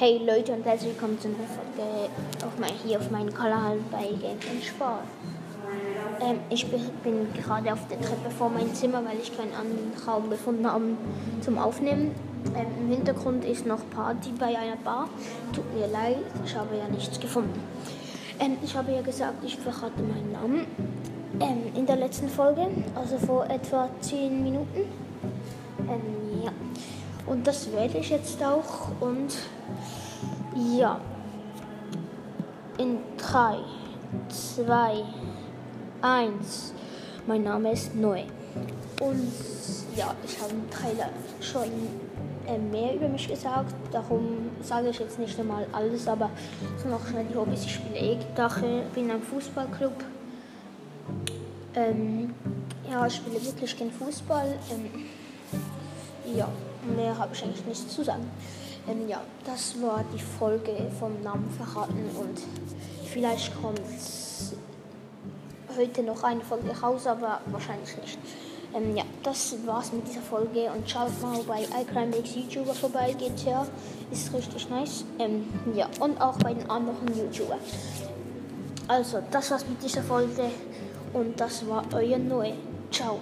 Hey Leute und herzlich willkommen zu einer Folge auf mein, hier auf meinem Kanal bei Game Spar. Ähm, ich bin, bin, gerade auf der Treppe vor meinem Zimmer, weil ich keinen anderen Raum gefunden habe zum Aufnehmen. Ähm, Im Hintergrund ist noch Party bei einer Bar. Tut mir leid, ich habe ja nichts gefunden. Ähm, ich habe ja gesagt, ich verrate meinen Namen ähm, in der letzten Folge, also vor etwa 10 Minuten. Und das werde ich jetzt auch. Und ja. In 3, 2, 1. Mein Name ist Neu. Und ja, ich habe im Trailer schon äh, mehr über mich gesagt. Darum sage ich jetzt nicht einmal alles, aber so noch schnell die Hobbys. Ich spiele E-Gitarre, bin im Fußballclub. Ähm, ja, ich spiele wirklich kein Fußball. Ähm, ja, mehr habe ich eigentlich nichts zu sagen. Ähm, ja, das war die Folge vom Namen verraten und vielleicht kommt heute noch eine Folge raus, aber wahrscheinlich nicht. Ähm, ja, das war's mit dieser Folge und schaut mal bei iCrimeX YouTuber vorbei, GTA ist richtig nice. Ähm, ja, und auch bei den anderen YouTuber. Also, das war's mit dieser Folge und das war euer Neu. Ciao.